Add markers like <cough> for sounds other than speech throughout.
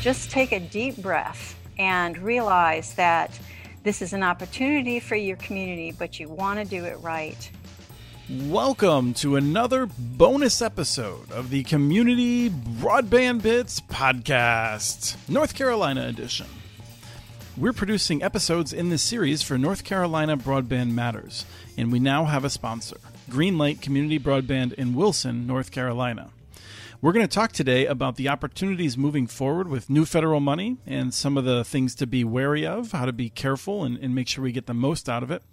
just take a deep breath and realize that this is an opportunity for your community, but you want to do it right. Welcome to another bonus episode of the Community Broadband Bits Podcast, North Carolina edition. We're producing episodes in this series for North Carolina Broadband Matters, and we now have a sponsor Greenlight Community Broadband in Wilson, North Carolina. We're going to talk today about the opportunities moving forward with new federal money and some of the things to be wary of, how to be careful and, and make sure we get the most out of it.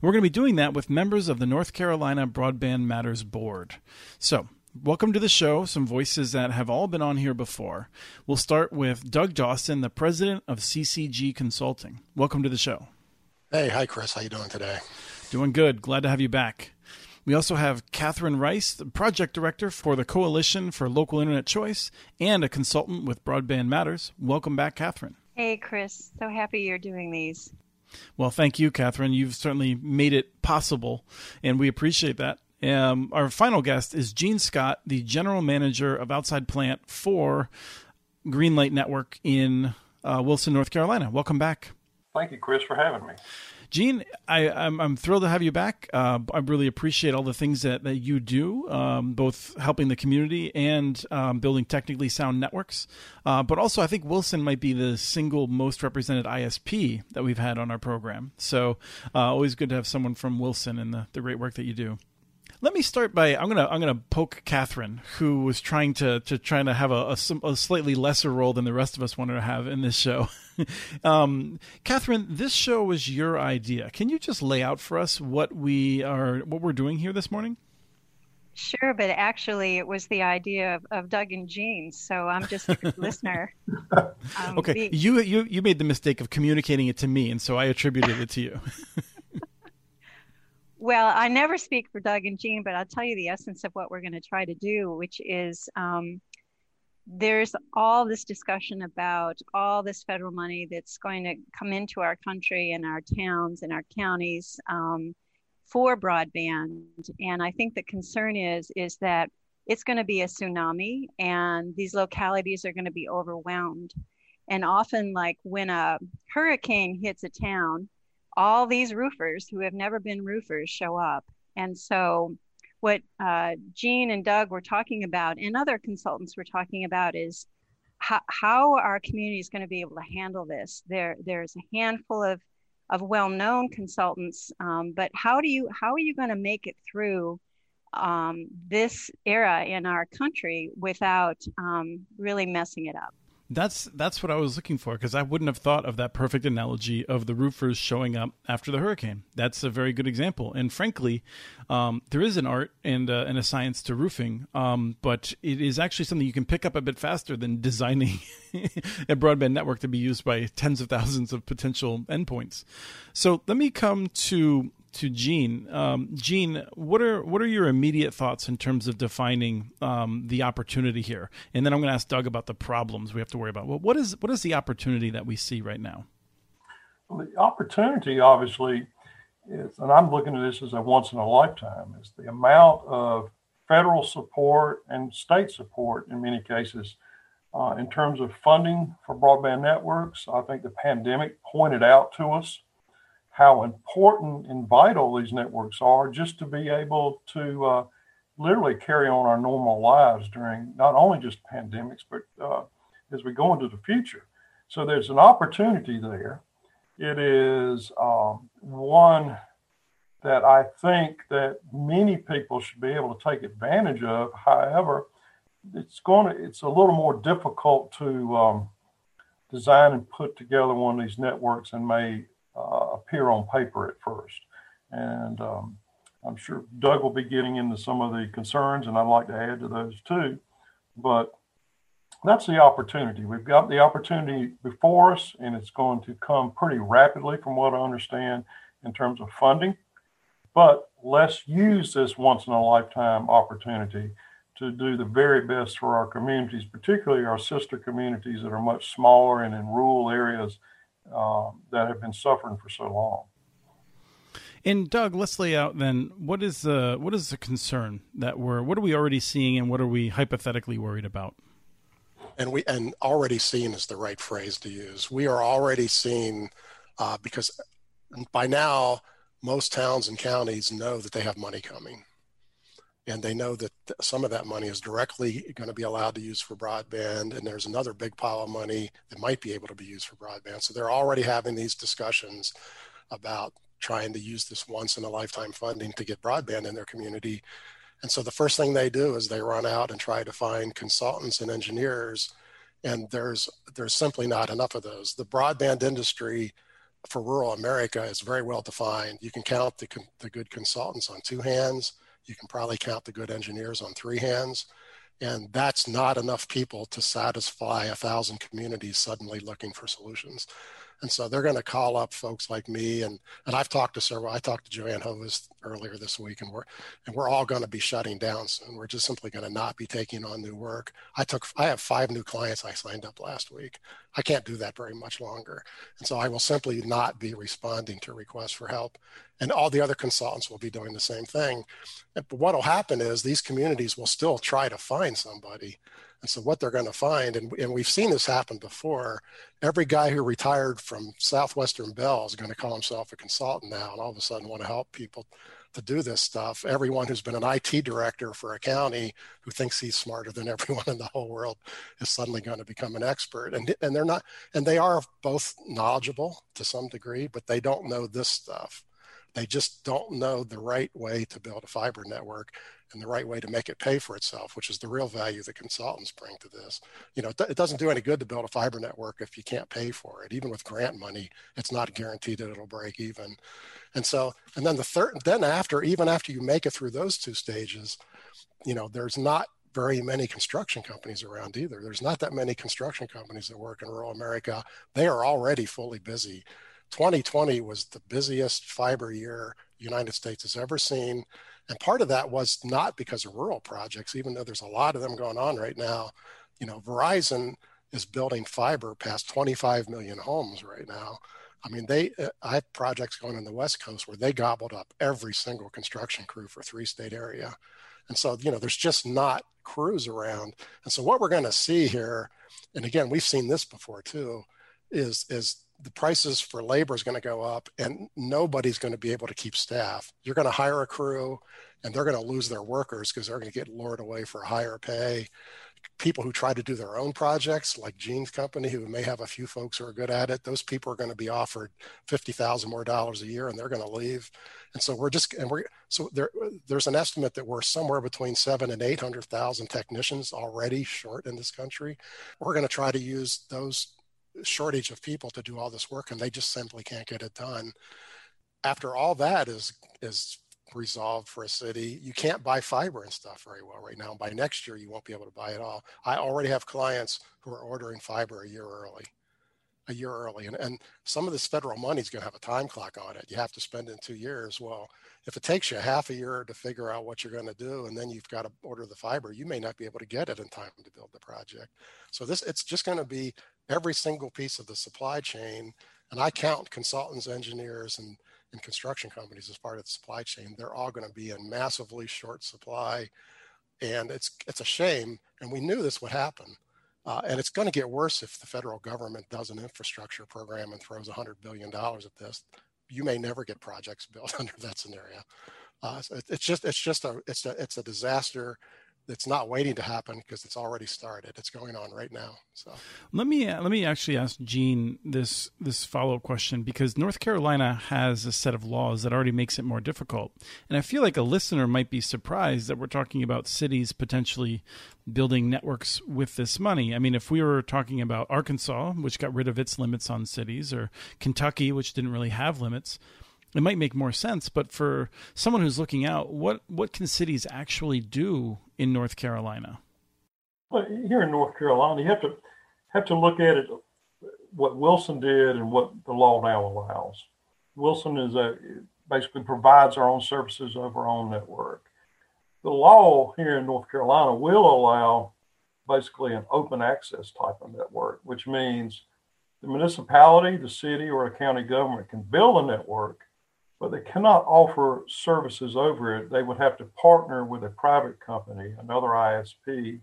We're going to be doing that with members of the North Carolina Broadband Matters Board. So, welcome to the show. Some voices that have all been on here before. We'll start with Doug Dawson, the president of CCG Consulting. Welcome to the show. Hey, hi Chris. How you doing today? Doing good. Glad to have you back. We also have Catherine Rice, the project director for the Coalition for Local Internet Choice and a consultant with Broadband Matters. Welcome back, Catherine. Hey, Chris. So happy you're doing these. Well, thank you, Catherine. You've certainly made it possible, and we appreciate that. Um, our final guest is Gene Scott, the general manager of Outside Plant for Greenlight Network in uh, Wilson, North Carolina. Welcome back. Thank you, Chris, for having me. Gene, I, I'm, I'm thrilled to have you back. Uh, I really appreciate all the things that, that you do, um, both helping the community and um, building technically sound networks. Uh, but also, I think Wilson might be the single most represented ISP that we've had on our program. So, uh, always good to have someone from Wilson and the, the great work that you do. Let me start by I'm gonna I'm gonna poke Catherine, who was trying to to trying to have a, a, a slightly lesser role than the rest of us wanted to have in this show. <laughs> um, Catherine, this show was your idea. Can you just lay out for us what we are what we're doing here this morning? Sure, but actually, it was the idea of, of Doug and Gene, so I'm just a listener. <laughs> Um, okay, you you you made the mistake of communicating it to me, and so I attributed it to you. <laughs> Well, I never speak for Doug and Gene, but I'll tell you the essence of what we're going to try to do, which is um, there's all this discussion about all this federal money that's going to come into our country and our towns and our counties um, for broadband. And I think the concern is is that it's going to be a tsunami, and these localities are going to be overwhelmed. And often, like when a hurricane hits a town, all these roofers who have never been roofers show up. And so, what uh, Gene and Doug were talking about, and other consultants were talking about, is how, how our community is going to be able to handle this. There, there's a handful of of well-known consultants, um, but how do you how are you going to make it through um, this era in our country without um, really messing it up? That's that's what I was looking for because I wouldn't have thought of that perfect analogy of the roofers showing up after the hurricane. That's a very good example. And frankly, um, there is an art and uh, and a science to roofing, um, but it is actually something you can pick up a bit faster than designing <laughs> a broadband network to be used by tens of thousands of potential endpoints. So let me come to to Gene. Um, Gene, what are what are your immediate thoughts in terms of defining um, the opportunity here? And then I'm going to ask Doug about the problems we have to worry about. Well, what is what is the opportunity that we see right now? Well, the opportunity, obviously, is, and I'm looking at this as a once in a lifetime, is the amount of federal support and state support in many cases. Uh, in terms of funding for broadband networks, I think the pandemic pointed out to us how important and vital these networks are just to be able to uh, literally carry on our normal lives during not only just pandemics, but uh, as we go into the future. So there's an opportunity there. It is um, one that I think that many people should be able to take advantage of. However, it's going to it's a little more difficult to um, design and put together one of these networks and may appear on paper at first. And um, I'm sure Doug will be getting into some of the concerns, and I'd like to add to those too. But that's the opportunity. We've got the opportunity before us, and it's going to come pretty rapidly, from what I understand, in terms of funding. But let's use this once in a lifetime opportunity to do the very best for our communities, particularly our sister communities that are much smaller and in rural areas um, that have been suffering for so long. And Doug, let's lay out then what is the what is the concern that we're what are we already seeing and what are we hypothetically worried about? And we and already seen is the right phrase to use. We are already seeing uh, because by now most towns and counties know that they have money coming and they know that some of that money is directly going to be allowed to use for broadband and there's another big pile of money that might be able to be used for broadband. So they're already having these discussions about trying to use this once in a lifetime funding to get broadband in their community. And so the first thing they do is they run out and try to find consultants and engineers and there's there's simply not enough of those. The broadband industry for rural america is very well defined. You can count the, the good consultants on two hands you can probably count the good engineers on three hands. And that's not enough people to satisfy a thousand communities suddenly looking for solutions. And so they're going to call up folks like me and and I've talked to several. I talked to Joanne Hovis earlier this week, and we're and we're all going to be shutting down soon. We're just simply going to not be taking on new work. I took I have five new clients I signed up last week. I can't do that very much longer, and so I will simply not be responding to requests for help. And all the other consultants will be doing the same thing. But what will happen is these communities will still try to find somebody and so what they're going to find, and, and we've seen this happen before, every guy who retired from Southwestern Bell is going to call himself a consultant now and all of a sudden want to help people to do this stuff. Everyone who's been an IT director for a county who thinks he's smarter than <laughs> everyone in the whole world is suddenly going to become an expert. And, and they're not, and they are both knowledgeable to some degree, but they don't know this stuff. They just don't know the right way to build a fiber network and the right way to make it pay for itself, which is the real value that consultants bring to this. You know, it, doesn't do any good to build a fiber network if you can't pay for it. Even with grant money, it's not guaranteed that it'll break even. And so, and then the third, then after, even after you make it through those two stages, you know, there's not very many construction companies around either. There's not that many construction companies that work in rural America. They are already fully busy. 2020 was the busiest fiber year the United States has ever seen. And part of that was not because of rural projects, even though there's a lot of them going on right now. You know, Verizon is building fiber past 25 million homes right now. I mean, they uh, I have projects going on the West Coast where they gobbled up every single construction crew for three state area. And so, you know, there's just not crews around. And so what we're going to see here, and again, we've seen this before too, is is the prices for labor is going to go up and nobody's going to be able to keep staff. You're going to hire a crew and they're going to lose their workers because they're going to get lured away for higher pay. People who try to do their own projects, like Gene's company, who may have a few folks who are good at it, those people are going to be offered fifty thousand more dollars a year, and they're going to leave. And so we're just, and we're so there. There's an estimate that we're somewhere between seven and eight hundred thousand technicians already short in this country. We're going to try to use those shortage of people to do all this work and they just simply can't get it done. After all that is is resolved for a city you can't buy fiber and stuff very well right now. And by next year you won't be able to buy it all. I already have clients who are ordering fiber a year early a year early and, and some of this federal money is going to have a time clock on it you have to spend in two years well if it takes you half a year to figure out what you're going to do and then you've got to order the fiber you may not be able to get it in time to build the project so this it's just going to be every single piece of the supply chain. And I count consultants, engineers, and, and construction companies as part of the supply chain. They're all going to be in massively short supply. And it's, it's a shame. And we knew this would happen. Uh, and it's going to get worse if the federal government does an infrastructure program and throws $100 billion at this. You may never get projects <laughs> built under that scenario. Uh, so it, it's just it's just a it's a it's a disaster it's not waiting to happen because it's already started. It's going on right now. So let me uh, let me actually ask Gene this this follow up question because North Carolina has a set of laws that already makes it more difficult, and I feel like a listener might be surprised that we're talking about cities potentially building networks with this money. I mean, if we were talking about Arkansas, which got rid of its limits on cities, or Kentucky, which didn't really have limits it might make more sense. But for someone who's looking out, what what can cities actually do in North Carolina? Well, here in North Carolina, you have to have to look at it what Wilson did and what the law now allows. Wilson is a basically provides our own services over our own network. The law here in North Carolina will allow basically an open access type of network, which means the municipality, the city, or a county government can build a network but they cannot offer services over it. They would have to partner with a private company, another ISP, to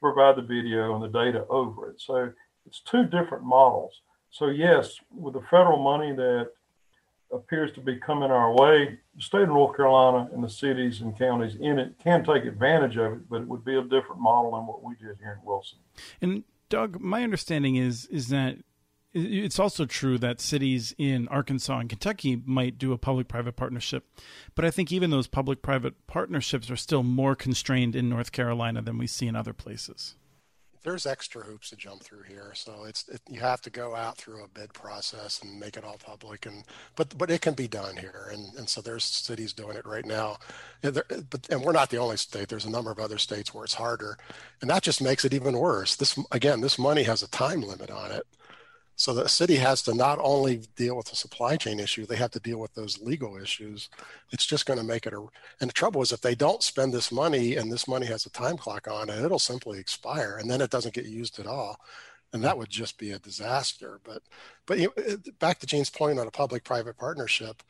provide the video and the data over it. So it's two different models. So yes, with the federal money that appears to be coming our way, the state of North Carolina and the cities and counties in it can take advantage of it, but it would be a different model than what we did here in Wilson. And Doug, my understanding is is that it's also true that cities in Arkansas and Kentucky might do a public private partnership, but I think even those public private partnerships are still more constrained in North Carolina than we see in other places there's extra hoops to jump through here. So it's it, you have to go out through a bid process and make it all public. And but but it can be done here. And and so there's cities doing it right now. And but and we're not the only state. There's a number of other states where it's harder, and that just makes it even worse. This again, this money has a time limit on it. So the city has to not only deal with the supply chain issue, they have to deal with those legal issues. It's just going to make it a. And the trouble is, if they don't spend this money and this money has a time clock on it, it'll simply expire, and then it doesn't get used at all, and that would just be a disaster. But, but you back to Gene's point on a public-private partnership,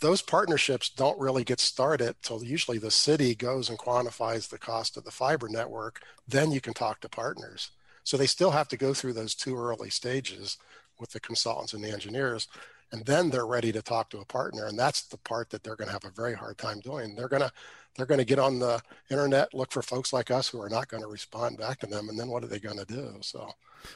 those partnerships don't really get started till usually the city goes and quantifies the cost of the fiber network. Then you can talk to partners so they still have to go through those two early stages with the consultants and the engineers. And then they're ready to talk to a partner. And that's the part that they're going to have a very hard time doing. They're going to they're going to get on the internet, look for folks like us who are not going to respond back to them, and then what are they going to do? So,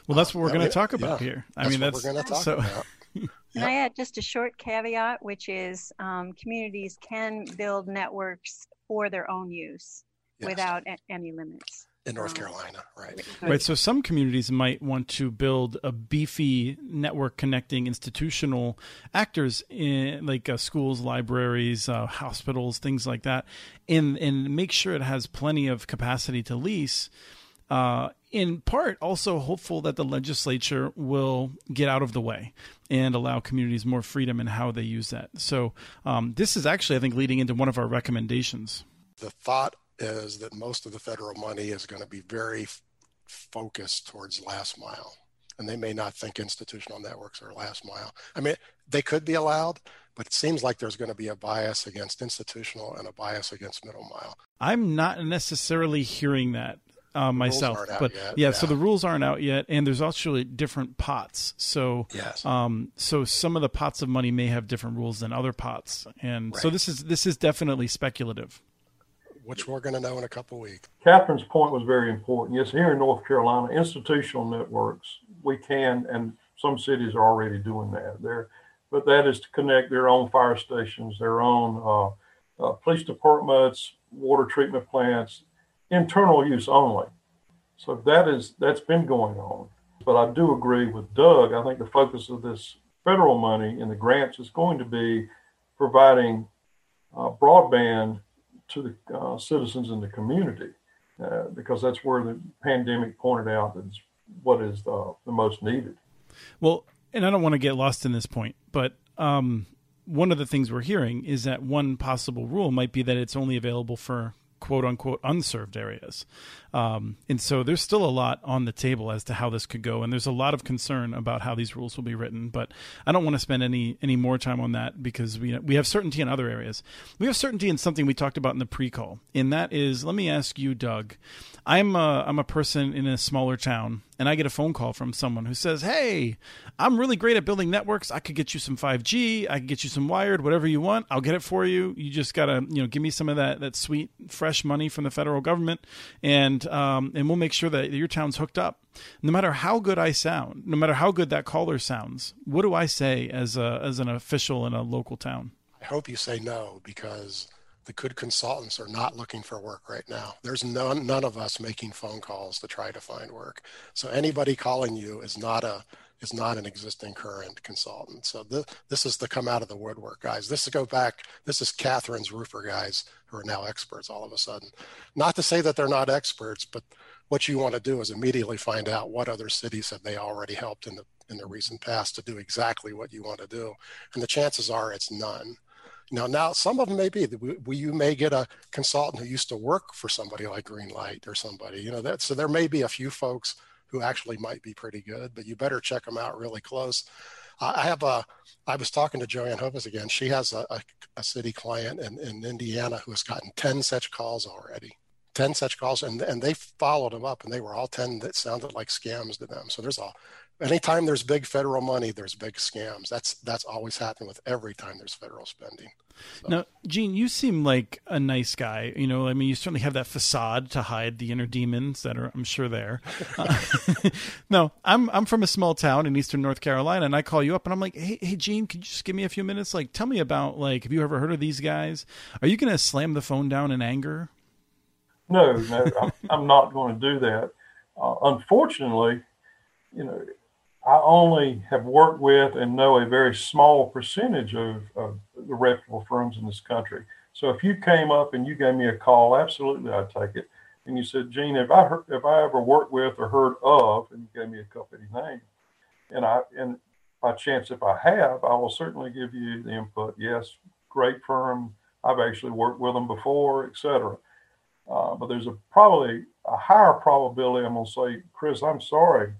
well, that's what we're uh, going to talk about yeah, here. I mean, that's we're going to talk so, about. <laughs> Can I add just a short caveat, which is um, communities can build networks for their own use yes. without a- any limits in North Carolina, right? Right. So some communities might want to build a beefy network connecting institutional actors in like uh, schools, libraries, uh, hospitals, things like that, and and make sure it has plenty of capacity to lease. Uh, in part, also hopeful that the legislature will get out of the way and allow communities more freedom in how they use that. So um, this is actually, I think, leading into one of our recommendations. The thought is that most of the federal money is going to be very f- focused towards last mile. And they may not think institutional networks are last mile. I mean, they could be allowed, but it seems like there's going to be a bias against institutional and a bias against middle mile. I'm not necessarily hearing that uh, myself, but yeah, yeah, so the rules aren't out yet, and there's actually different pots. So, yes. um, so some of the pots of money may have different rules than other pots, and right. so this is this is definitely speculative which we're going to know in a couple weeks. Catherine's point was very important. Yes, here in North Carolina, institutional networks, we can, and some cities are already doing that. There, but that is to connect their own fire stations, their own uh, uh, police departments, water treatment plants, internal use only. So that is that's been going on. But I do agree with Doug. I think the focus of this federal money in the grants is going to be providing uh, broadband to the uh, citizens in the community uh, because that's where the pandemic pointed out that's what is the, the most needed. Well, and I don't want to get lost in this point, but um, one of the things we're hearing is that one possible rule might be that it's only available for quote unquote unserved areas. Um, and so there's still a lot on the table as to how this could go. And there's a lot of concern about how these rules will be written. But I don't want to spend any any more time on that because we, we have certainty in other areas. We have certainty in something we talked about in the pre call. And that is let me ask you, Doug. I'm a, I'm a person in a smaller town and I get a phone call from someone who says, Hey, I'm really great at building networks. I could get you some 5G. I could get you some wired, whatever you want. I'll get it for you. You just got to, you know, give me some of that, that sweet, fresh money from the federal government. And, um, and we'll make sure that your town's hooked up. No matter how good I sound, no matter how good that caller sounds, what do I say as a, as an official in a local town? I hope you say no because the good consultants are not looking for work right now. There's none, none of us making phone calls to try to find work. So anybody calling you is not a is not an existing current consultant. So this is the come out of the woodwork guys. This is go back. This is Catherine's roofer guys who are now experts all of a sudden. Not to say that they're not experts, but what you want to do is immediately find out what other cities have they already helped in the in the recent past to do exactly what you want to do. And the chances are it's none. Now, now some of them may be. We, you may get a consultant who used to work for somebody like Greenlight or somebody. You know that. So there may be a few folks who actually might be pretty good, but you better check them out really close. I have a. I was talking to Joanne Hovis again. She has a, a, a city client in, in Indiana who has gotten ten such calls already. 10 such calls and, and they followed them up and they were all 10 that sounded like scams to them. So there's all, anytime there's big federal money, there's big scams. That's, that's always happening with every time there's federal spending. So. Now, Gene, you seem like a nice guy. You know, I mean, you certainly have that facade to hide the inner demons that are, I'm sure, there. Uh, <laughs> no, I'm I'm from a small town in eastern North Carolina, and I call you up, and I'm like, hey, hey, Gene, could you just give me a few minutes? Like, tell me about like, have you ever heard of these guys? Are you going to slam the phone down in anger? No, no, I'm, I'm not going to do that. Uh, unfortunately, you know, I only have worked with and know a very small percentage of, of, the reputable firms in this country. So if you came up and you gave me a call, absolutely I'd take it. And you said, Gene, have I heard, have I ever worked with or heard of? And you gave me a company name. And I and by chance, if I have, I will certainly give you the input. Yes, great firm. I've actually worked with them before, etc. Uh, but there's a probably a higher probability I'm going to say, Chris, I'm sorry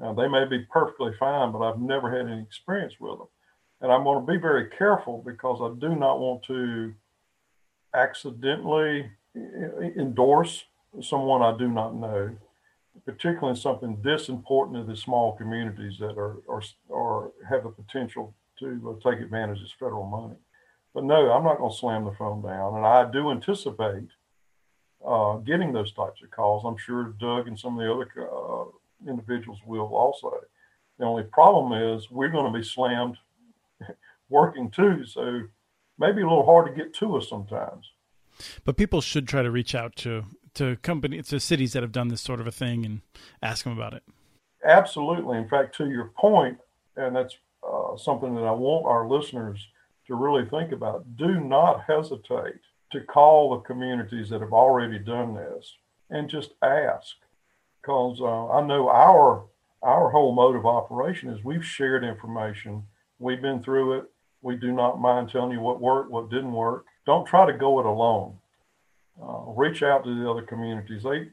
now, they may be perfectly fine, but I've never had any experience with them. And I'm going to be very careful because I do not want to accidentally endorse someone I do not know, particularly something this important to the small communities that are, are, are have the potential to uh, take advantage of federal money. But no, I'm not going to slam the phone down. And I do anticipate uh, getting those types of calls. I'm sure Doug and some of the other uh, individuals will also. The only problem is we're going to be slammed <laughs> working too. So maybe a little hard to get to us sometimes. But people should try to reach out to to companies to cities that have done this sort of a thing and ask them about it. Absolutely. In fact, to your point, and that's uh, something that I want our listeners to really think about. Do not hesitate to call the communities that have already done this and just ask because uh, I know our our whole mode of operation is we've shared information. We've been through it. We do not mind telling you what worked, what didn't work. Don't try to go it alone. Uh, reach out to the other communities. They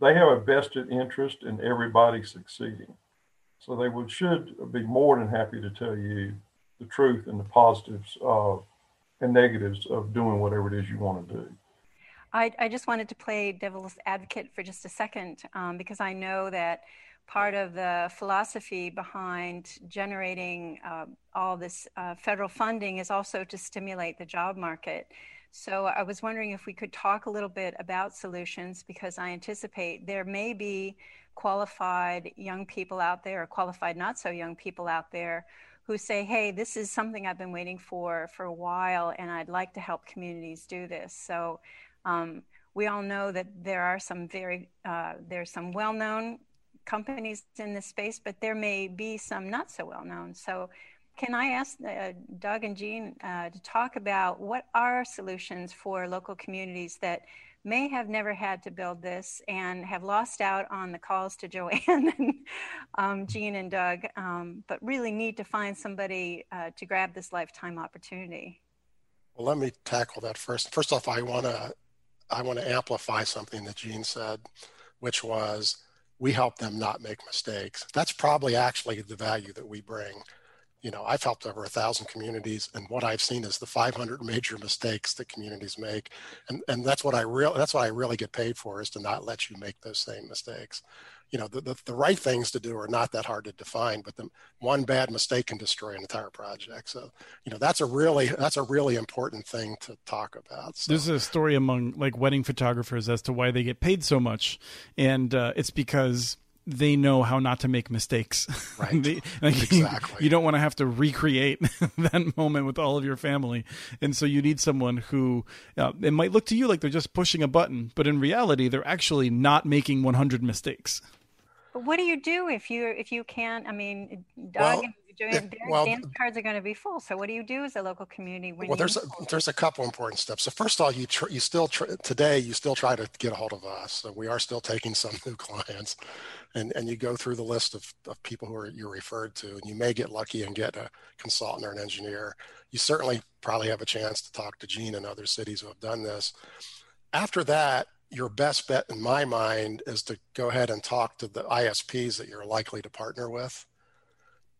they have a vested interest in everybody succeeding, so they would should be more than happy to tell you the truth and the positives of and negatives of doing whatever it is you want to do. I, I just wanted to play devil's advocate for just a second um, because I know that part of the philosophy behind generating uh, all this uh, federal funding is also to stimulate the job market. So I was wondering if we could talk a little bit about solutions because I anticipate there may be qualified young people out there or qualified not so young people out there who say, hey, this is something I've been waiting for for a while and I'd like to help communities do this. So um, we all know that there are some very uh, there's some well-known companies in this space, but there may be some not so well-known. So, can I ask uh, Doug and Gene uh, to talk about what are solutions for local communities that may have never had to build this and have lost out on the calls to <laughs> Joanne and um, Gene and Doug, um, but really need to find somebody uh, to grab this lifetime opportunity? Well, let me tackle that first. First off, I want to I want to amplify something that Gene said, which was we help them not make mistakes. That's probably actually the value that we bring. You know, I've helped over a thousand communities, and what I've seen is the 500 major mistakes that communities make, and and that's what I real that's what I really get paid for is to not let you make those same mistakes you know, the, the, the, right things to do are not that hard to define, but the one bad mistake can destroy an entire project. So, you know, that's a really, that's a really important thing to talk about. So. There's a story among like wedding photographers as to why they get paid so much. And uh, it's because they know how not to make mistakes. Right. <laughs> they, like, exactly. You, you don't want to have to recreate <laughs> that moment with all of your family, and so you need someone who uh, it might look to you like they're just pushing a button, but in reality, they're actually not making 100 mistakes. But what do you do if you if you can't? I mean, Doug well, and Joanne, eh, their well, dance cards are going to be full. So what do you do as a local community? well, there's a, there's a couple important steps. So first of all, you tr- you still tr- today you still try to get a hold of us. So we are still taking some <laughs> new clients, and and you go through the list of, of people who are you're referred to, and you may get lucky and get a consultant or an engineer. You certainly probably have a chance to talk to Gene and other cities who have done this. After that, your best bet in my mind is to go ahead and talk to the ISPs that you're likely to partner with.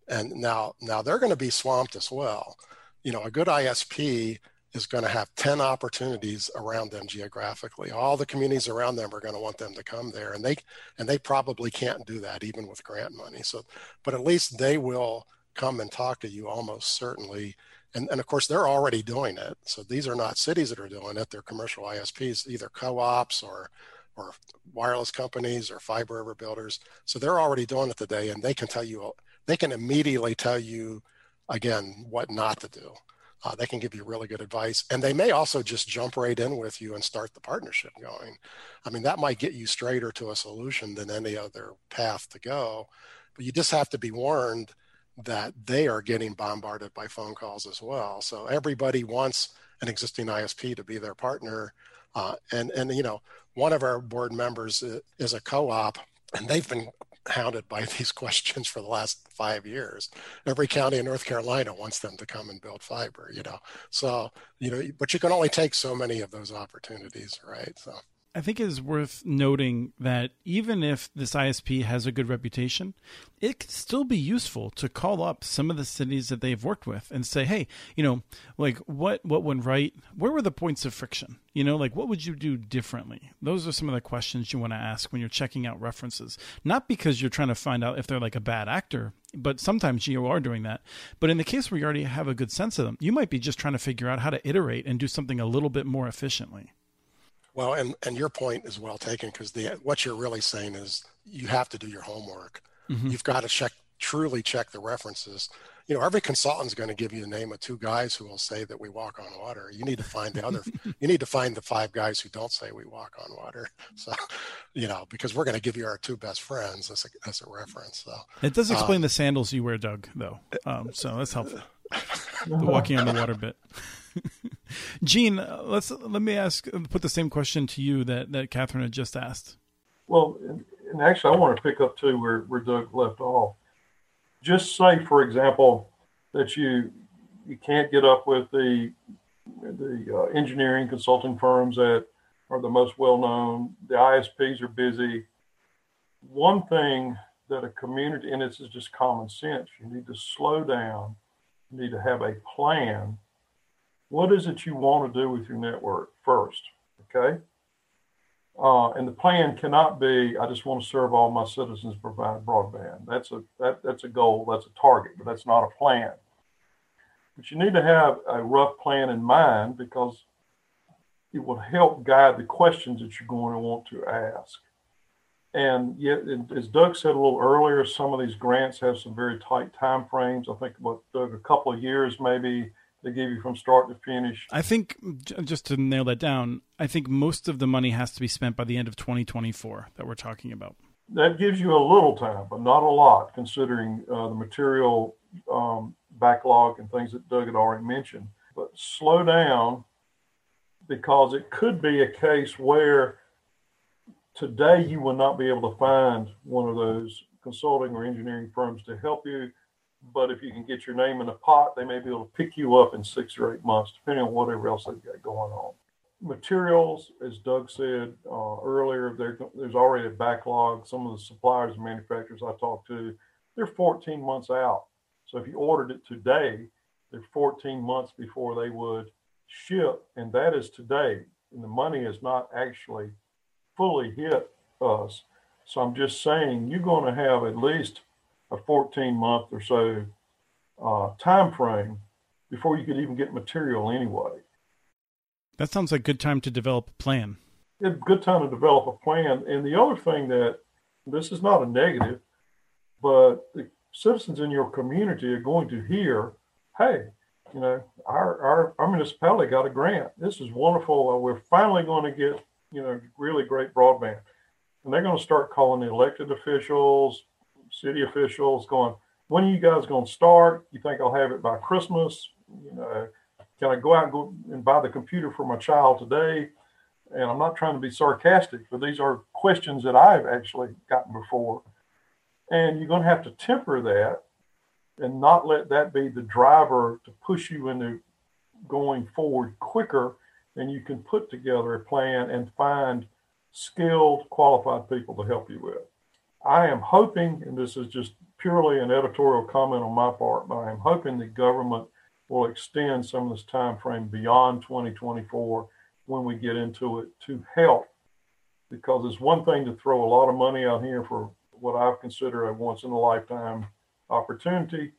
And now, now they're going to be swamped as well. You know, a good ISP is going to have 10 opportunities around them geographically. All the communities around them are going to want them to come there and they and they probably can't do that even with grant money. So but at least they will come and talk to you almost certainly. And, and of course they're already doing it. So these are not cities that are doing it, they're commercial ISPs, either co-ops or or wireless companies or fiber overbuilders. So they're already doing it today and they can tell you they can immediately tell you again what not to do uh, they can give you really good advice. And they may also just jump right in with you and start the partnership going. I mean, that might get you straighter to a solution than any other path to go. But you just have to be warned that they are getting bombarded by phone calls as well. So everybody wants an existing ISP to be their partner. Uh, and, and, you know, one of our board members is a co op, and they've been hounded by <laughs> these questions for the last five years. Every county in North Carolina wants them to come and build fiber, you know. So, you know, but you can only take so many of those opportunities, right? So I think it is worth noting that even if this ISP has a good reputation, it can still be useful to call up some of the cities that they've worked with and say, "Hey, you know, like what what went right? Where were the points of friction? You know, like what would you do differently?" Those are some of the questions you want to ask when you're checking out references. Not because you're trying to find out if they're like a bad actor, but sometimes you are doing that. But in the case where you already have a good sense of them, you might be just trying to figure out how to iterate and do something a little bit more efficiently. Well, and, and your point is well taken because the what you're really saying is you have to do your homework. Mm-hmm. You've got to check truly check the references. You know, every consultant is going to give you the name of two guys who will say that we walk on water. You need to find the other. <laughs> you need to find the five guys who don't say we walk on water. <laughs> So, you know, because we're going to give you our two best friends as a, as a reference. So it does explain um, the sandals you wear, Doug. Though, um, so that's helpful. <laughs> the walking on the water bit. <laughs> Gene, let's let me ask, put the same question to you that that Catherine had just asked. Well, and, and actually, I want to pick up too where where Doug left off. Just say, for example, that you you can't get up with the the uh, engineering consulting firms that are the most well known. The ISPs are busy. One thing that a community, and this is just common sense, you need to slow down. You need to have a plan what is it you want to do with your network first? Okay. Uh, and the plan cannot be, I just want to serve all my citizens, provide broadband. That's a that, that's a goal, that's a target, but that's not a plan. But you need to have a rough plan in mind because it will help guide the questions that you're going to want to ask. And yet, as Doug said a little earlier, some of these grants have some very tight time frames. I think what Doug, a couple of years maybe they give you from start to finish. I think just to nail that down, I think most of the money has to be spent by the end of 2024 that we're talking about. That gives you a little time, but not a lot, considering uh, the material um, backlog and things that Doug had already mentioned. But slow down because it could be a case where today you will not be able to find one of those consulting or engineering firms to help you but if you can get your name in the pot, they may be able to pick you up in six or eight months, depending on whatever else they've got going on. Materials, as Doug said uh, earlier, there's already a backlog. Some of the suppliers and manufacturers I talked to, they're 14 months out. So if you ordered it today, they're 14 months before they would ship, and that is today. And the money has not actually fully hit us. So I'm just saying you're going to have at least a 14 month or so uh, time frame before you could even get material anyway. That sounds like a good time to develop a plan. It's a good time to develop a plan. And the other thing that this is not a negative, but the citizens in your community are going to hear, hey, you know, our, our, our municipality got a grant. This is wonderful. We're finally going to get, you know, really great broadband. And they're going to start calling the elected officials, city officials going, when are you guys going to start? You think I'll have it by Christmas? You know, can I go out and go and buy the computer for my child today? And I'm not trying to be sarcastic, but these are questions that I've actually gotten before. And you're going to have to temper that and not let that be the driver to push you into going forward quicker than you can put together a plan and find skilled, qualified people to help you with. I am hoping, and this is just purely an editorial comment on my part, but I am hoping the government will extend some of this time frame beyond 2024 when we get into it to help. Because it's one thing to throw a lot of money out here for what I consider a once in a lifetime opportunity,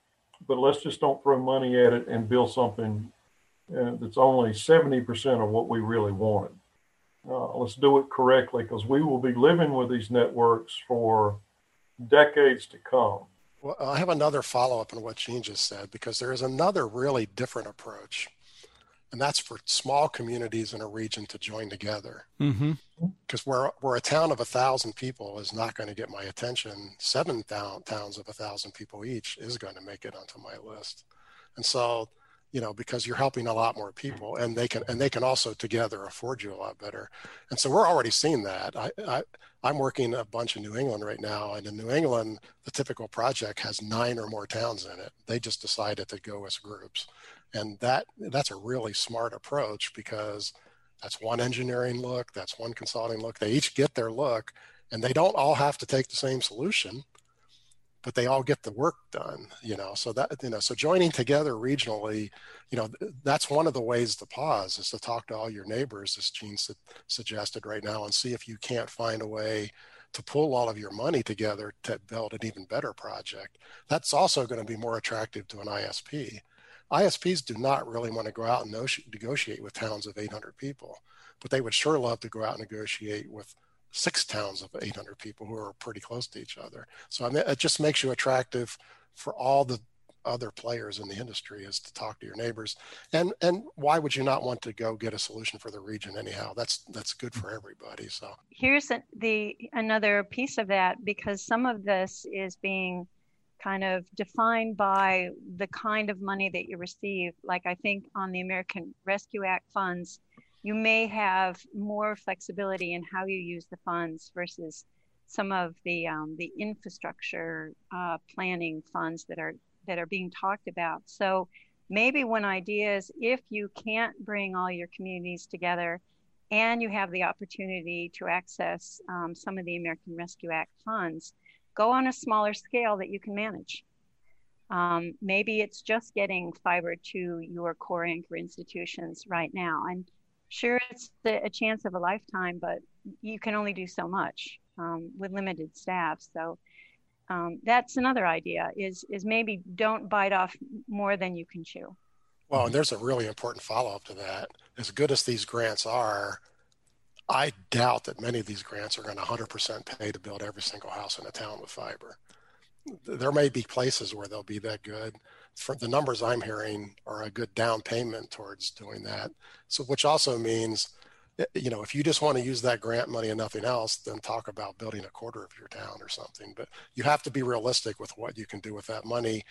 but let's just don't throw money at it and build something uh, that's only 70% of what we really wanted. Uh, let's do it correctly because we will be living with these networks for decades to come. Well, I have another follow up on what Gene just said because there is another really different approach, and that's for small communities in a region to join together. Because mm-hmm. where where a town of a thousand people is not going to get my attention, seven towns of a thousand people each is going to make it onto my list, and so you know because you're helping a lot more people and they can and they can also together afford you a lot better. And so we're already seeing that. I, I i'm working a bunch in new england right now and in new england the typical project has nine or more towns in it. They just decided to go as groups. And that that's a really smart approach because that's one engineering look that's one consulting look. They each get their look and they don't all have to take the same solution but they all get the work done you know? So that you know so joining together regionally you know that's one of the ways to pause is to talk to all your neighbors as gene su- suggested right now and see if you can't find a way to pull all of your money together to build an even better project. That's also going to be more attractive to an isp isps do not really want to go out and negotiate with towns of 800 people but they would sure love to go out and negotiate with six towns of 800 people who are pretty close to each other. So I mean, it just makes you attractive for all the other players in the industry is to talk to your neighbors. And and why would you not want to go get a solution for the region anyhow? That's that's good for everybody. So here's the another piece of that because some of this is being kind of defined by the kind of money that you receive. Like I think on the American Rescue Act funds, you may have more flexibility in how you use the funds versus some of the um, the infrastructure uh, planning funds that are that are being talked about. So maybe one idea is if you can't bring all your communities together and you have the opportunity to access um, some of the American Rescue Act funds, go on a smaller scale that you can manage. Um, maybe it's just getting fiber to your core anchor institutions right now. And sure it's a chance of a lifetime but you can only do so much um, with limited staff. So um, that's another idea is is maybe don't bite off more than you can chew. Well and there's a really important follow-up to that. As good as these grants are i doubt that many of these grants are going to 100% pay to build every single house in a town with fiber. There may be places where they'll be that good for the numbers I'm hearing are a good down payment towards doing that. So, which also means, you know, if you just want to use that grant money and nothing else, then talk about building a quarter of your town or something. But you have to be realistic with what you can do with that money,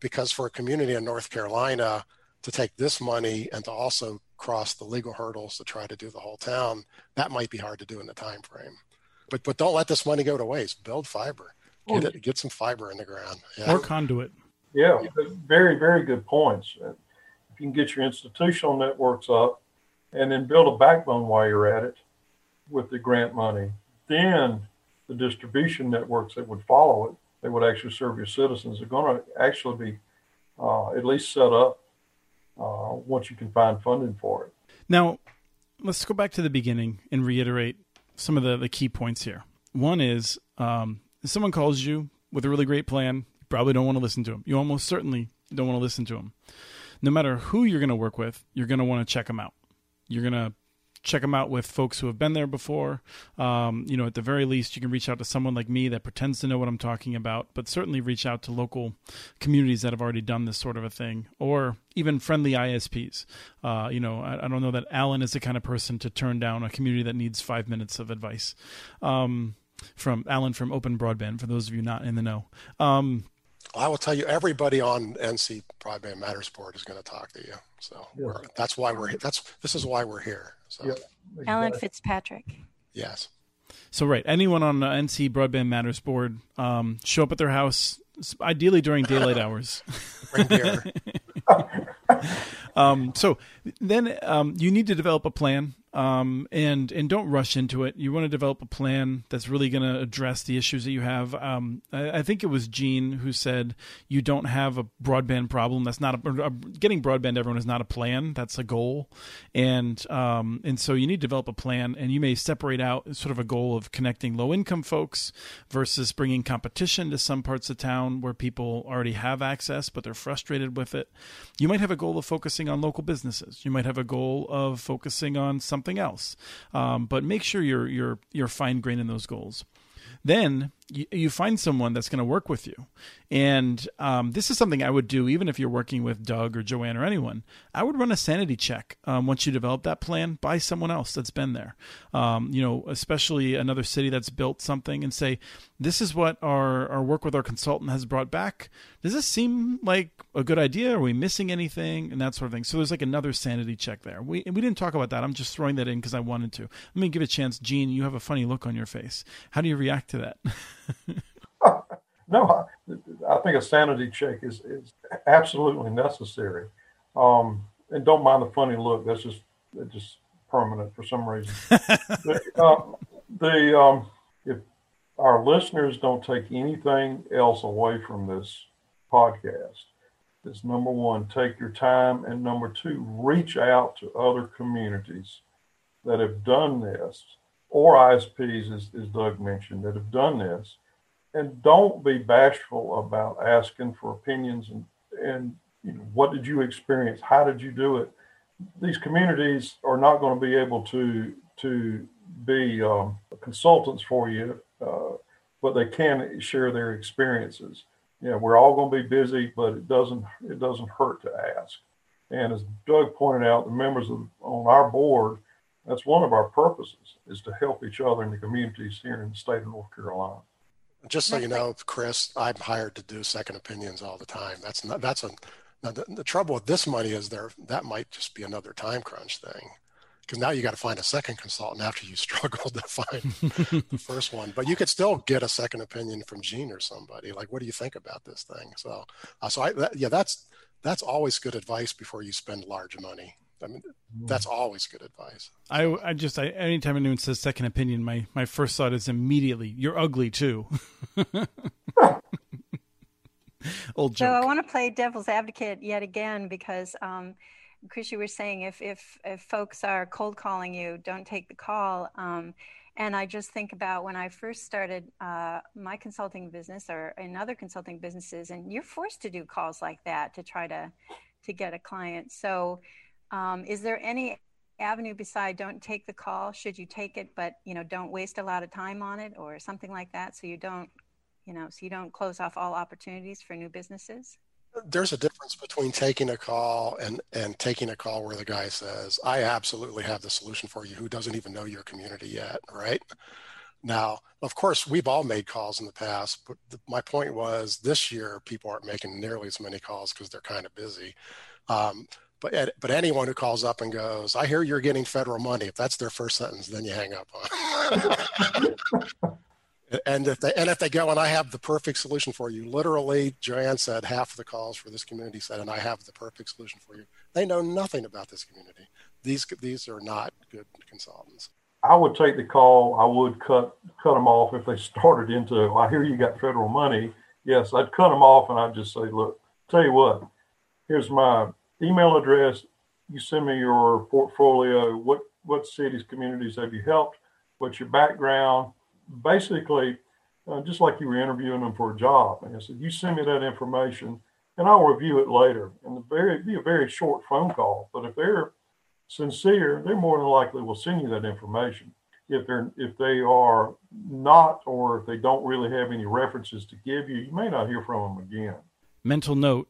because for a community in North Carolina to take this money and to also cross the legal hurdles to try to do the whole town, that might be hard to do in the time frame. But but don't let this money go to waste. Build fiber. Get it, get some fiber in the ground. Yeah. Or conduit. Yeah, very, very good points. If you can get your institutional networks up and then build a backbone while you're at it with the grant money, then the distribution networks that would follow it, that would actually serve your citizens, are going to actually be uh, at least set up uh, once you can find funding for it. Now, let's go back to the beginning and reiterate some of the, the key points here. One is um, someone calls you with a really great plan, probably don't want to listen to them. You almost certainly don't want to listen to them. No matter who you're going to work with, you're going to want to check them out. You're going to check them out with folks who have been there before. Um, you know, at the very least, you can reach out to someone like me that pretends to know what I'm talking about, but certainly reach out to local communities that have already done this sort of a thing, or even friendly ISPs. Uh, you know, I, I, don't know that Alan is the kind of person to turn down a community that needs five minutes of advice. Um, from Alan from Open Broadband, for those of you not in the know. Um, I will tell you, everybody on NC Broadband Matters board is going to talk to you. So yeah. that's why we're that's this is why we're here. So yep. Alan Fitzpatrick. Yes. So right, anyone on the NC Broadband Matters board, um, show up at their house, ideally during daylight <laughs> hours. Bring beer. <laughs> um, so then um, you need to develop a plan um, and and don't rush into it. You want to develop a plan that's really going to address the issues that you have. Um, I, I, think it was Gene who said you don't have a broadband problem. That's not a, a getting broadband. Everyone is not a plan. That's a goal, and um, and so you need to develop a plan. And you may separate out sort of a goal of connecting low income folks versus bringing competition to some parts of town where people already have access but they're frustrated with it. You might have a goal of focusing on local businesses. You might have a goal of focusing on something else. Um, but make sure you're you're you're fine grained in those goals. Then you, you find someone that's going to work with you. And um, this is something I would do even if you're working with Doug or Joanne or anyone. I would run a sanity check um, once you develop that plan by someone else that's been there. Um, you know, especially another city that's built something and say, this is what our, our work with our consultant has brought back. Does this seem like a good idea? Are we missing anything? And that sort of thing. So there's like another sanity check there. We, we didn't talk about that. I'm just throwing that in because I wanted to. Let me give a chance. Gene, you have a funny look on your face. How do you react to that? <laughs> <laughs> no, I, I, think a sanity check is, is absolutely necessary. Um, and don't mind the funny look. That's just just permanent for some reason. <laughs> the, uh, the um, if our listeners don't take anything else away from this podcast, is number one, take your time, and number two, reach out to other communities that have done this, or ISPs, as, as Doug mentioned, that have done this, and don't be bashful about asking for opinions and and you know what did you experience? How did you do it? These communities are not going to be able to to be um, consultants for you uh, but they can share their experiences. Know we're all going to be busy but it doesn't it doesn't hurt to ask. And as doug pointed out the members of, on our board that's one of our purposes is to help each other in the communities here in the state of north carolina just so you know, Chris, I'm hired to do second opinions all the time. That's not, that's a, the, the, trouble with this money is there, that might just be another time crunch thing. Because now you got to find a second consultant after you <laughs> struggled to find the <laughs> first one. But you could still get a second opinion from Gene or somebody. Like, what do you think about this thing? So, uh, so I, that, yeah, that's that's always good advice before you spend large money. I mean, that's always good advice. I, I just, I, anytime anyone says second opinion, my, my first thought is immediately, you're ugly too. <laughs> Old joke. So I want to play devil's advocate yet again because, um, Chris, you were saying if, if, if folks are cold calling you, don't take the call. Um, and I just think about when I first started uh, my consulting business or in other consulting businesses, and you're forced to do calls like that to try to to get a client. So um, is there any avenue beside don't take the call? Should you take it, but you know, don't waste a lot of time on it, or something like that, so you don't, you know, so you don't close off all opportunities for new businesses? There's a difference between taking a call and and taking a call where the guy says, "I absolutely have the solution for you," who doesn't even know your community yet, right? Now, of course, we've all made calls in the past, but the, my point was this year people aren't making nearly as many calls because they're kind of busy. Um, but but anyone who calls up and goes, "I hear you're getting federal money," if that's their first sentence, then you hang up on. <laughs> and if they and if they go and I have the perfect solution for you, literally, Joanne said half of the calls for this community said, "And I have the perfect solution for you." They know nothing about this community. These these are not good consultants. I would take the call. I would cut cut them off if they started into. I hear you got federal money. Yes, I'd cut them off and I'd just say, "Look, tell you what, here's my email address. You send me your portfolio. What what cities, communities have you helped? What's your background? Basically, uh, just like you were interviewing them for a job. And I said, you send me that information, and I'll review it later. And the very be a very short phone call. But if they're sincere, they're more than likely will send you that information. If they're if they are not, or if they don't really have any references to give you, you may not hear from them again. Mental note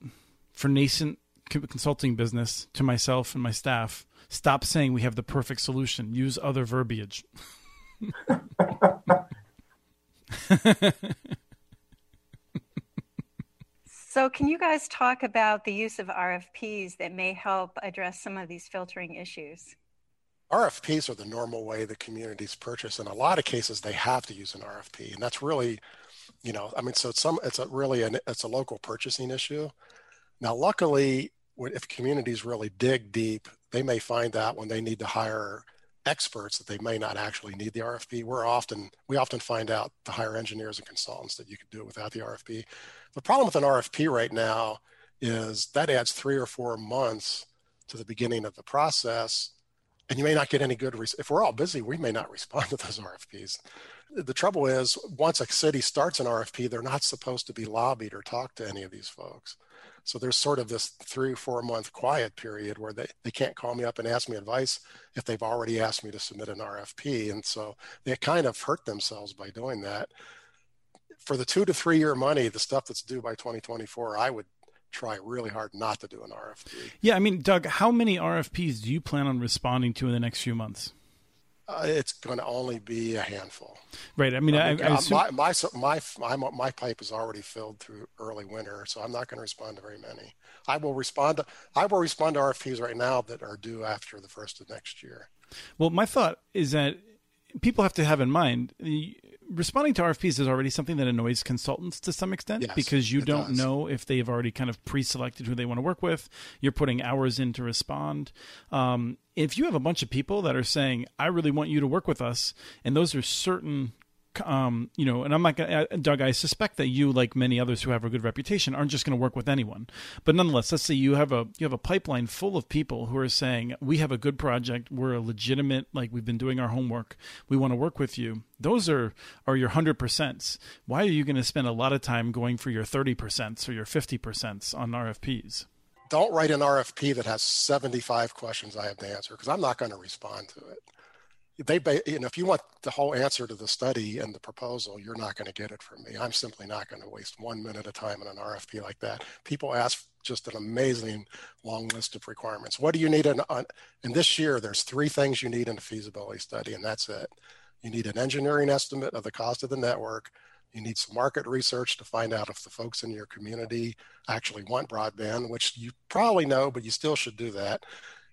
for nascent consulting business to myself and my staff stop saying we have the perfect solution. Use other verbiage. <laughs> So can you guys talk about the use of rfps that may help address some of these filtering issues? Rfps are the normal way the communities purchase. In a lot of cases they have to use an rfp and that's really you know i mean so it's some it's a really an, it's a local purchasing issue. Now luckily if communities really dig deep, they may find that when they need to hire experts that they may not actually need the RFP. We're often we often find out to hire engineers and consultants that you could do it without the RFP. The problem with an RFP right now is that adds three or four months to the beginning of the process, and you may not get any good. If we're all busy, we may not <laughs> respond to those RFPs. The trouble is, once a city starts an RFP, they're not supposed to be lobbied or talk to any of these folks. So there's sort of this three, four month quiet period where they, they can't call me up and ask me advice if they've already asked me to submit an RFP. And so they kind of hurt themselves by doing that. For the two to three year money, the stuff that's due by 2024, I would try really hard not to do an RFP. Yeah, I mean, Doug, how many RFPs do you plan on responding to in the next few months? Uh, it's going to only be a handful. Right. I mean, I, I, I assume... my, my, my, my, my pipe is already filled through early winter, so I'm not going to respond to very many. I will respond to, I will respond to RFPs right now that are due after the first of next year. Well, my thought is that people have to have in mind responding to RFPs is already something that annoys consultants to some extent yes, because you don't does. know if they've already kind of pre-selected who they want to work with. You're putting hours in to respond. Um, if you have a bunch of people that are saying, "I really want you to work with us," and those are certain um, you know, and I'm not going to, Doug, I suspect that you, like many others who have a good reputation, aren't just going to work with anyone. But nonetheless, let's say you have a you have a pipeline full of people who are saying we have a good project, we're a legitimate, like we've been doing our homework, we want to work with you. Those are are your hundred percents. Why are you going to spend a lot of time going for your thirty percents or your fifty percents on RFPs? Don't write an RFP that has 75 questions I have to answer because I'm not going to respond to it they you know if you want the whole answer to the study and the proposal you're not going to get it from me. I'm simply not going to waste one minute of time in an rfp like that. People ask just an amazing long list of requirements. What do you need in, in this year there's three things you need in a feasibility study and that's it. You need an engineering estimate of the cost of the network. You need some market research to find out if the folks in your community actually want broadband which you probably know but you still should do that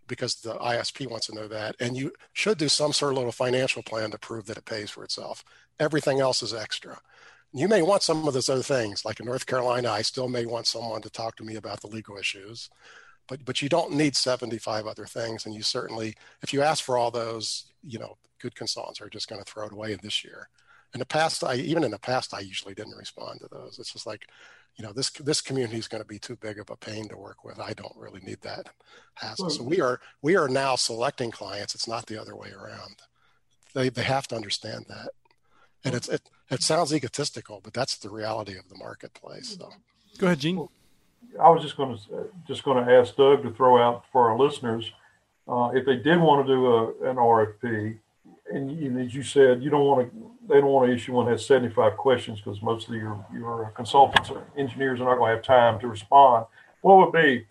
because the ISP wants to know that. And you should do some sort of little financial plan to prove that it pays for itself. Everything else is extra. You may want some of those other things, like in North Carolina, I still may want someone to talk to me about the legal issues, but but you don't need 75 other things. And you certainly, if you ask for all those, you know, good consultants are just going to throw it away this year. In the past, I even in the past, I usually didn't respond to those. It's just like, you know this this community is going to be too big of a pain to work with. I don't really need that hassle. So we are we are now selecting clients. It's not the other way around. They they have to understand that. And it's it, it sounds egotistical but that's the reality of the marketplace so. Go ahead gene. I was just going to just going to ask doug to throw out for our listeners uh, if they did want to do a, an rfp and, and as you said you don't want to they don't want to issue one that has 75 questions because most of your, your consultants or engineers are not going to have time to respond. What would be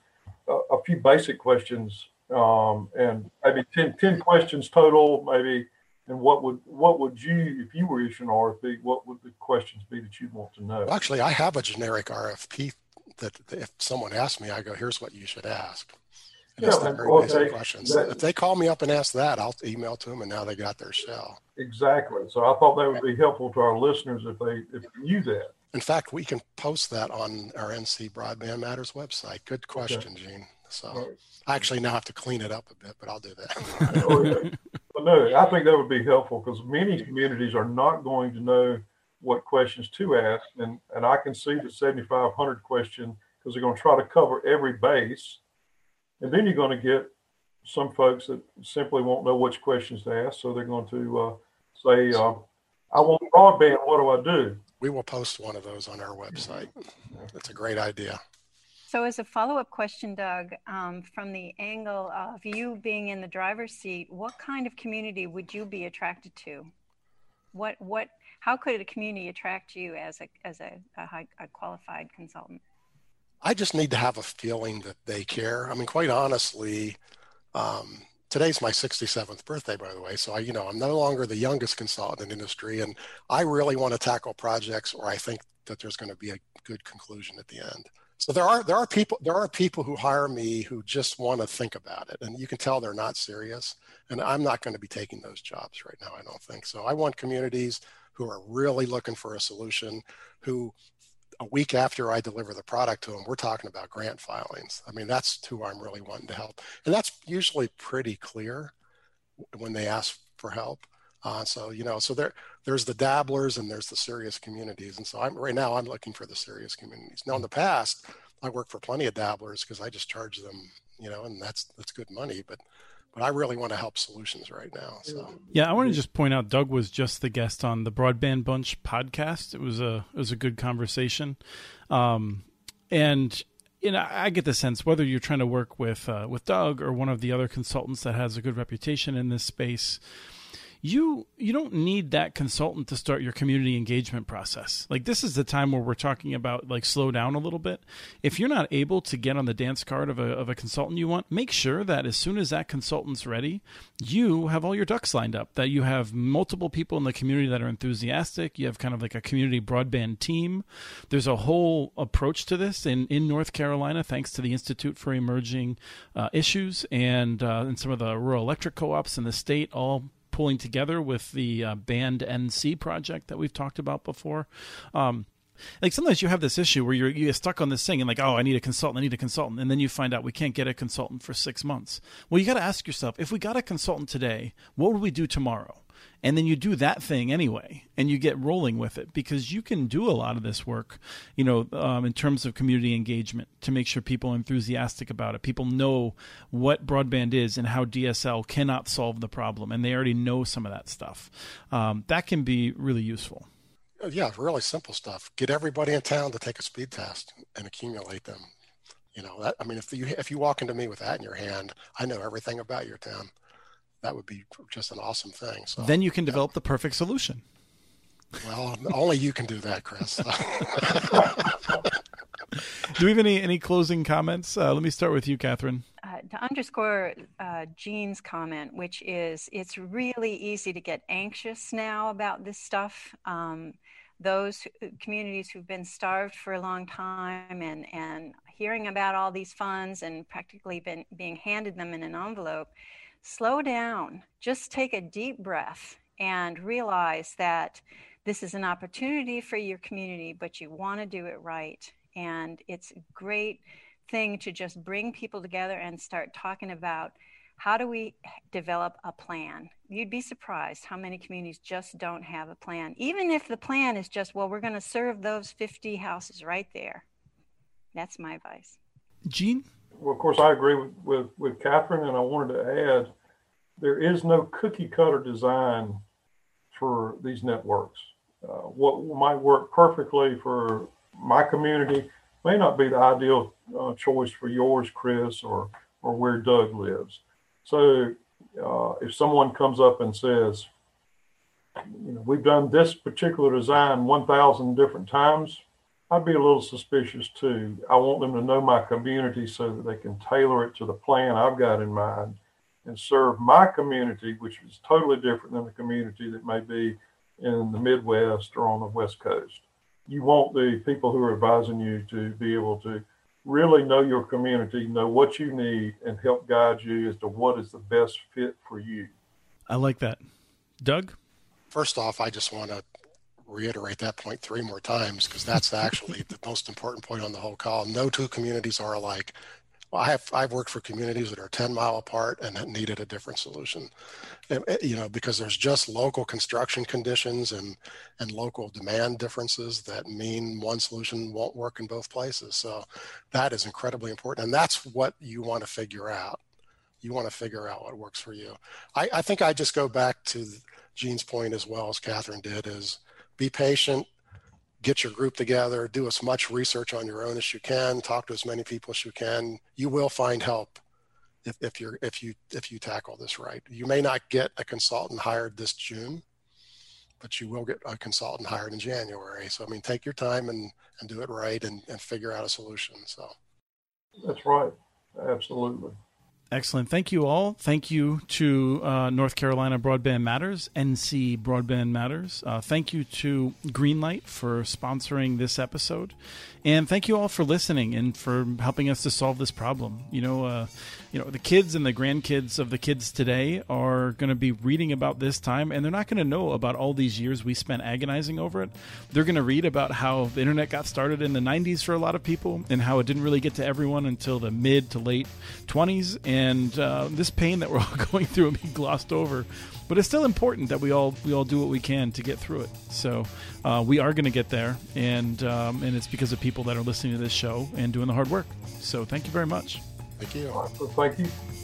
a, a few basic questions um, and maybe 10, 10 questions total, maybe, and what would what would you, if you were issuing RFP, what would the questions be that you'd want to know? Actually, I have a generic RFP that if someone asks me, I go, here's what you should ask. And yeah, the very basic questions. That, if they call me up and ask that, I'll email to them, and now they got their shell. Exactly. So I thought that would be helpful to our listeners if they if they knew that. In fact, we can post that on our NC Broadband Matters website. Good question, okay. Gene. So right. I actually now have to clean it up a bit, but I'll do that. Oh, okay. <laughs> But no, I think that would be helpful because many communities are not going to know what questions to ask, and and I can see the 7,500 question because they're going to try to cover every base and then you're going to get some folks that simply won't know which questions to ask. So they're going to uh, say, uh, I want broadband. What do I do? We will post one of those on our website. That's a great idea. So, as a follow up question, Doug, um, from the angle of you being in the driver's seat, what kind of community would you be attracted to? What, what, how could a community attract you as a, as a, a, high, a qualified consultant? I just need to have a feeling that they care. I mean, quite honestly, um, today's my 67th birthday, by the way. So I, you know, I'm no longer the youngest consultant in industry, and I really want to tackle projects where I think that there's going to be a good conclusion at the end. So there are there are people there are people who hire me who just want to think about it, and you can tell they're not serious. And I'm not going to be taking those jobs right now. I don't think so. I want communities who are really looking for a solution, who a week after I deliver the product to them, we're talking about grant filings. I mean, that's who I'm really wanting to help. And that's usually pretty clear. when they ask for help. Uh, so you know, so there there's the dabblers and there's the serious communities. And so I'm right now I'm looking for the serious communities. Now in the past, I worked for plenty of dabblers because I just charge them, you know, and that's that's good money. But but I really want to help solutions right now. So yeah, I want to just point out Doug was just the guest on the Broadband Bunch podcast. It was a it was a good conversation, um, and you know I get the sense whether you're trying to work with uh, with Doug or one of the other consultants that has a good reputation in this space you you don't need that consultant to start your community engagement process. Like this is the time where we're talking about like slow down a little bit. If you're not able to get on the dance card of a of a consultant you want, make sure that as soon as that consultant's ready, you have all your ducks lined up. That you have multiple people in the community that are enthusiastic. You have kind of like a community broadband team. There's a whole approach to this in in North Carolina, thanks to the Institute for Emerging uh, Issues and uh, and some of the rural electric co-ops in the state all pulling together with the uh, Band NC project that we've talked about before. Um, like sometimes you have this issue where you're you're stuck on this thing and like oh I need a consultant I need a consultant and then you find out we can't get a consultant for six months. Well, you got to ask yourself if we got a consultant today, what would we do tomorrow? And then you do that thing anyway and you get rolling with it because you can do a lot of this work you know um, in terms of community engagement to make sure people are enthusiastic about it. People know what broadband is and how dsl cannot solve the problem and they already know some of that stuff. Um, that can be really useful. Yeah really simple stuff. Get everybody in town to take a speed test and accumulate them. You know that i mean if you if you walk into me with that in your hand i know everything about your town that would be just an awesome thing. So then you can develop yeah. the perfect solution. Well, only you can do that, Chris. <laughs> do we have any any closing comments? Uh, let me start with you, Catherine. Uh, to underscore uh, Gene's comment, which is it's really easy to get anxious now about this stuff. Um, those communities who've been starved for a long time and, and hearing about all these funds and practically been being handed them in an envelope, slow down, just take a deep breath and realize that this is an opportunity for your community, but you want to do it right. And it's a great thing to just bring people together and start talking about how do we develop a plan? You'd be surprised how many communities just don't have a plan. Even if the plan is just, well, we're going to serve those 50 houses right there. That's my advice. Gene? Well, of course, I agree with, with, with Catherine, and I wanted to add there is no cookie cutter design for these networks. Uh, what might work perfectly for my community may not be the ideal uh, choice for yours, Chris, or or where Doug lives. So, uh, if someone comes up and says, you know, we've done this particular design 1,000 different times, I'd be a little suspicious too. I want them to know my community so that they can tailor it to the plan I've got in mind and serve my community, which is totally different than the community that may be in the Midwest or on the West Coast. You want the people who are advising you to be able to really know your community, know what you need, and help guide you as to what is the best fit for you. I like that. Doug? First off, I just want to reiterate that point three more times because that's actually <laughs> the most important point on the whole call. No two communities are alike. Well, I have I've worked for communities that are 10 mile apart and that needed a different solution. And, eh, you know, because there's just local construction conditions and and local demand differences that mean one solution won't work in both places. So that is incredibly important. And that's what you want to figure out. You want to figure out what works for you. I, I think I just go back to Gene's point as well as Catherine did is be patient, get your group together, do as much research on your own as you can, talk to as many people as you can. You will find help if, if you're if you if you tackle this right. You may not get a consultant hired this June, but you will get a consultant hired in January. So I mean take your time and, and do it right and, and figure out a solution. So that's right. Absolutely. Excellent. Thank you all. Thank you to uh, North Carolina Broadband Matters, NC Broadband Matters. Uh, thank you to Greenlight for sponsoring this episode. And thank you all for listening and for helping us to solve this problem. You know, uh, you know, the kids and the grandkids of the kids today are going to be reading about this time, and they're not going to know about all these years we spent agonizing over it. They're going to read about how the internet got started in the 90s for a lot of people and how it didn't really get to everyone until the mid to late 20s. And and uh, this pain that we're <laughs> all going through will be glossed over. But it's still important that we all we all do what we can to get through it. So uh, we are going to get there, and um, and it's because of people that are listening to this show and doing the hard work. So thank you very much. Thank you. All right, thank you.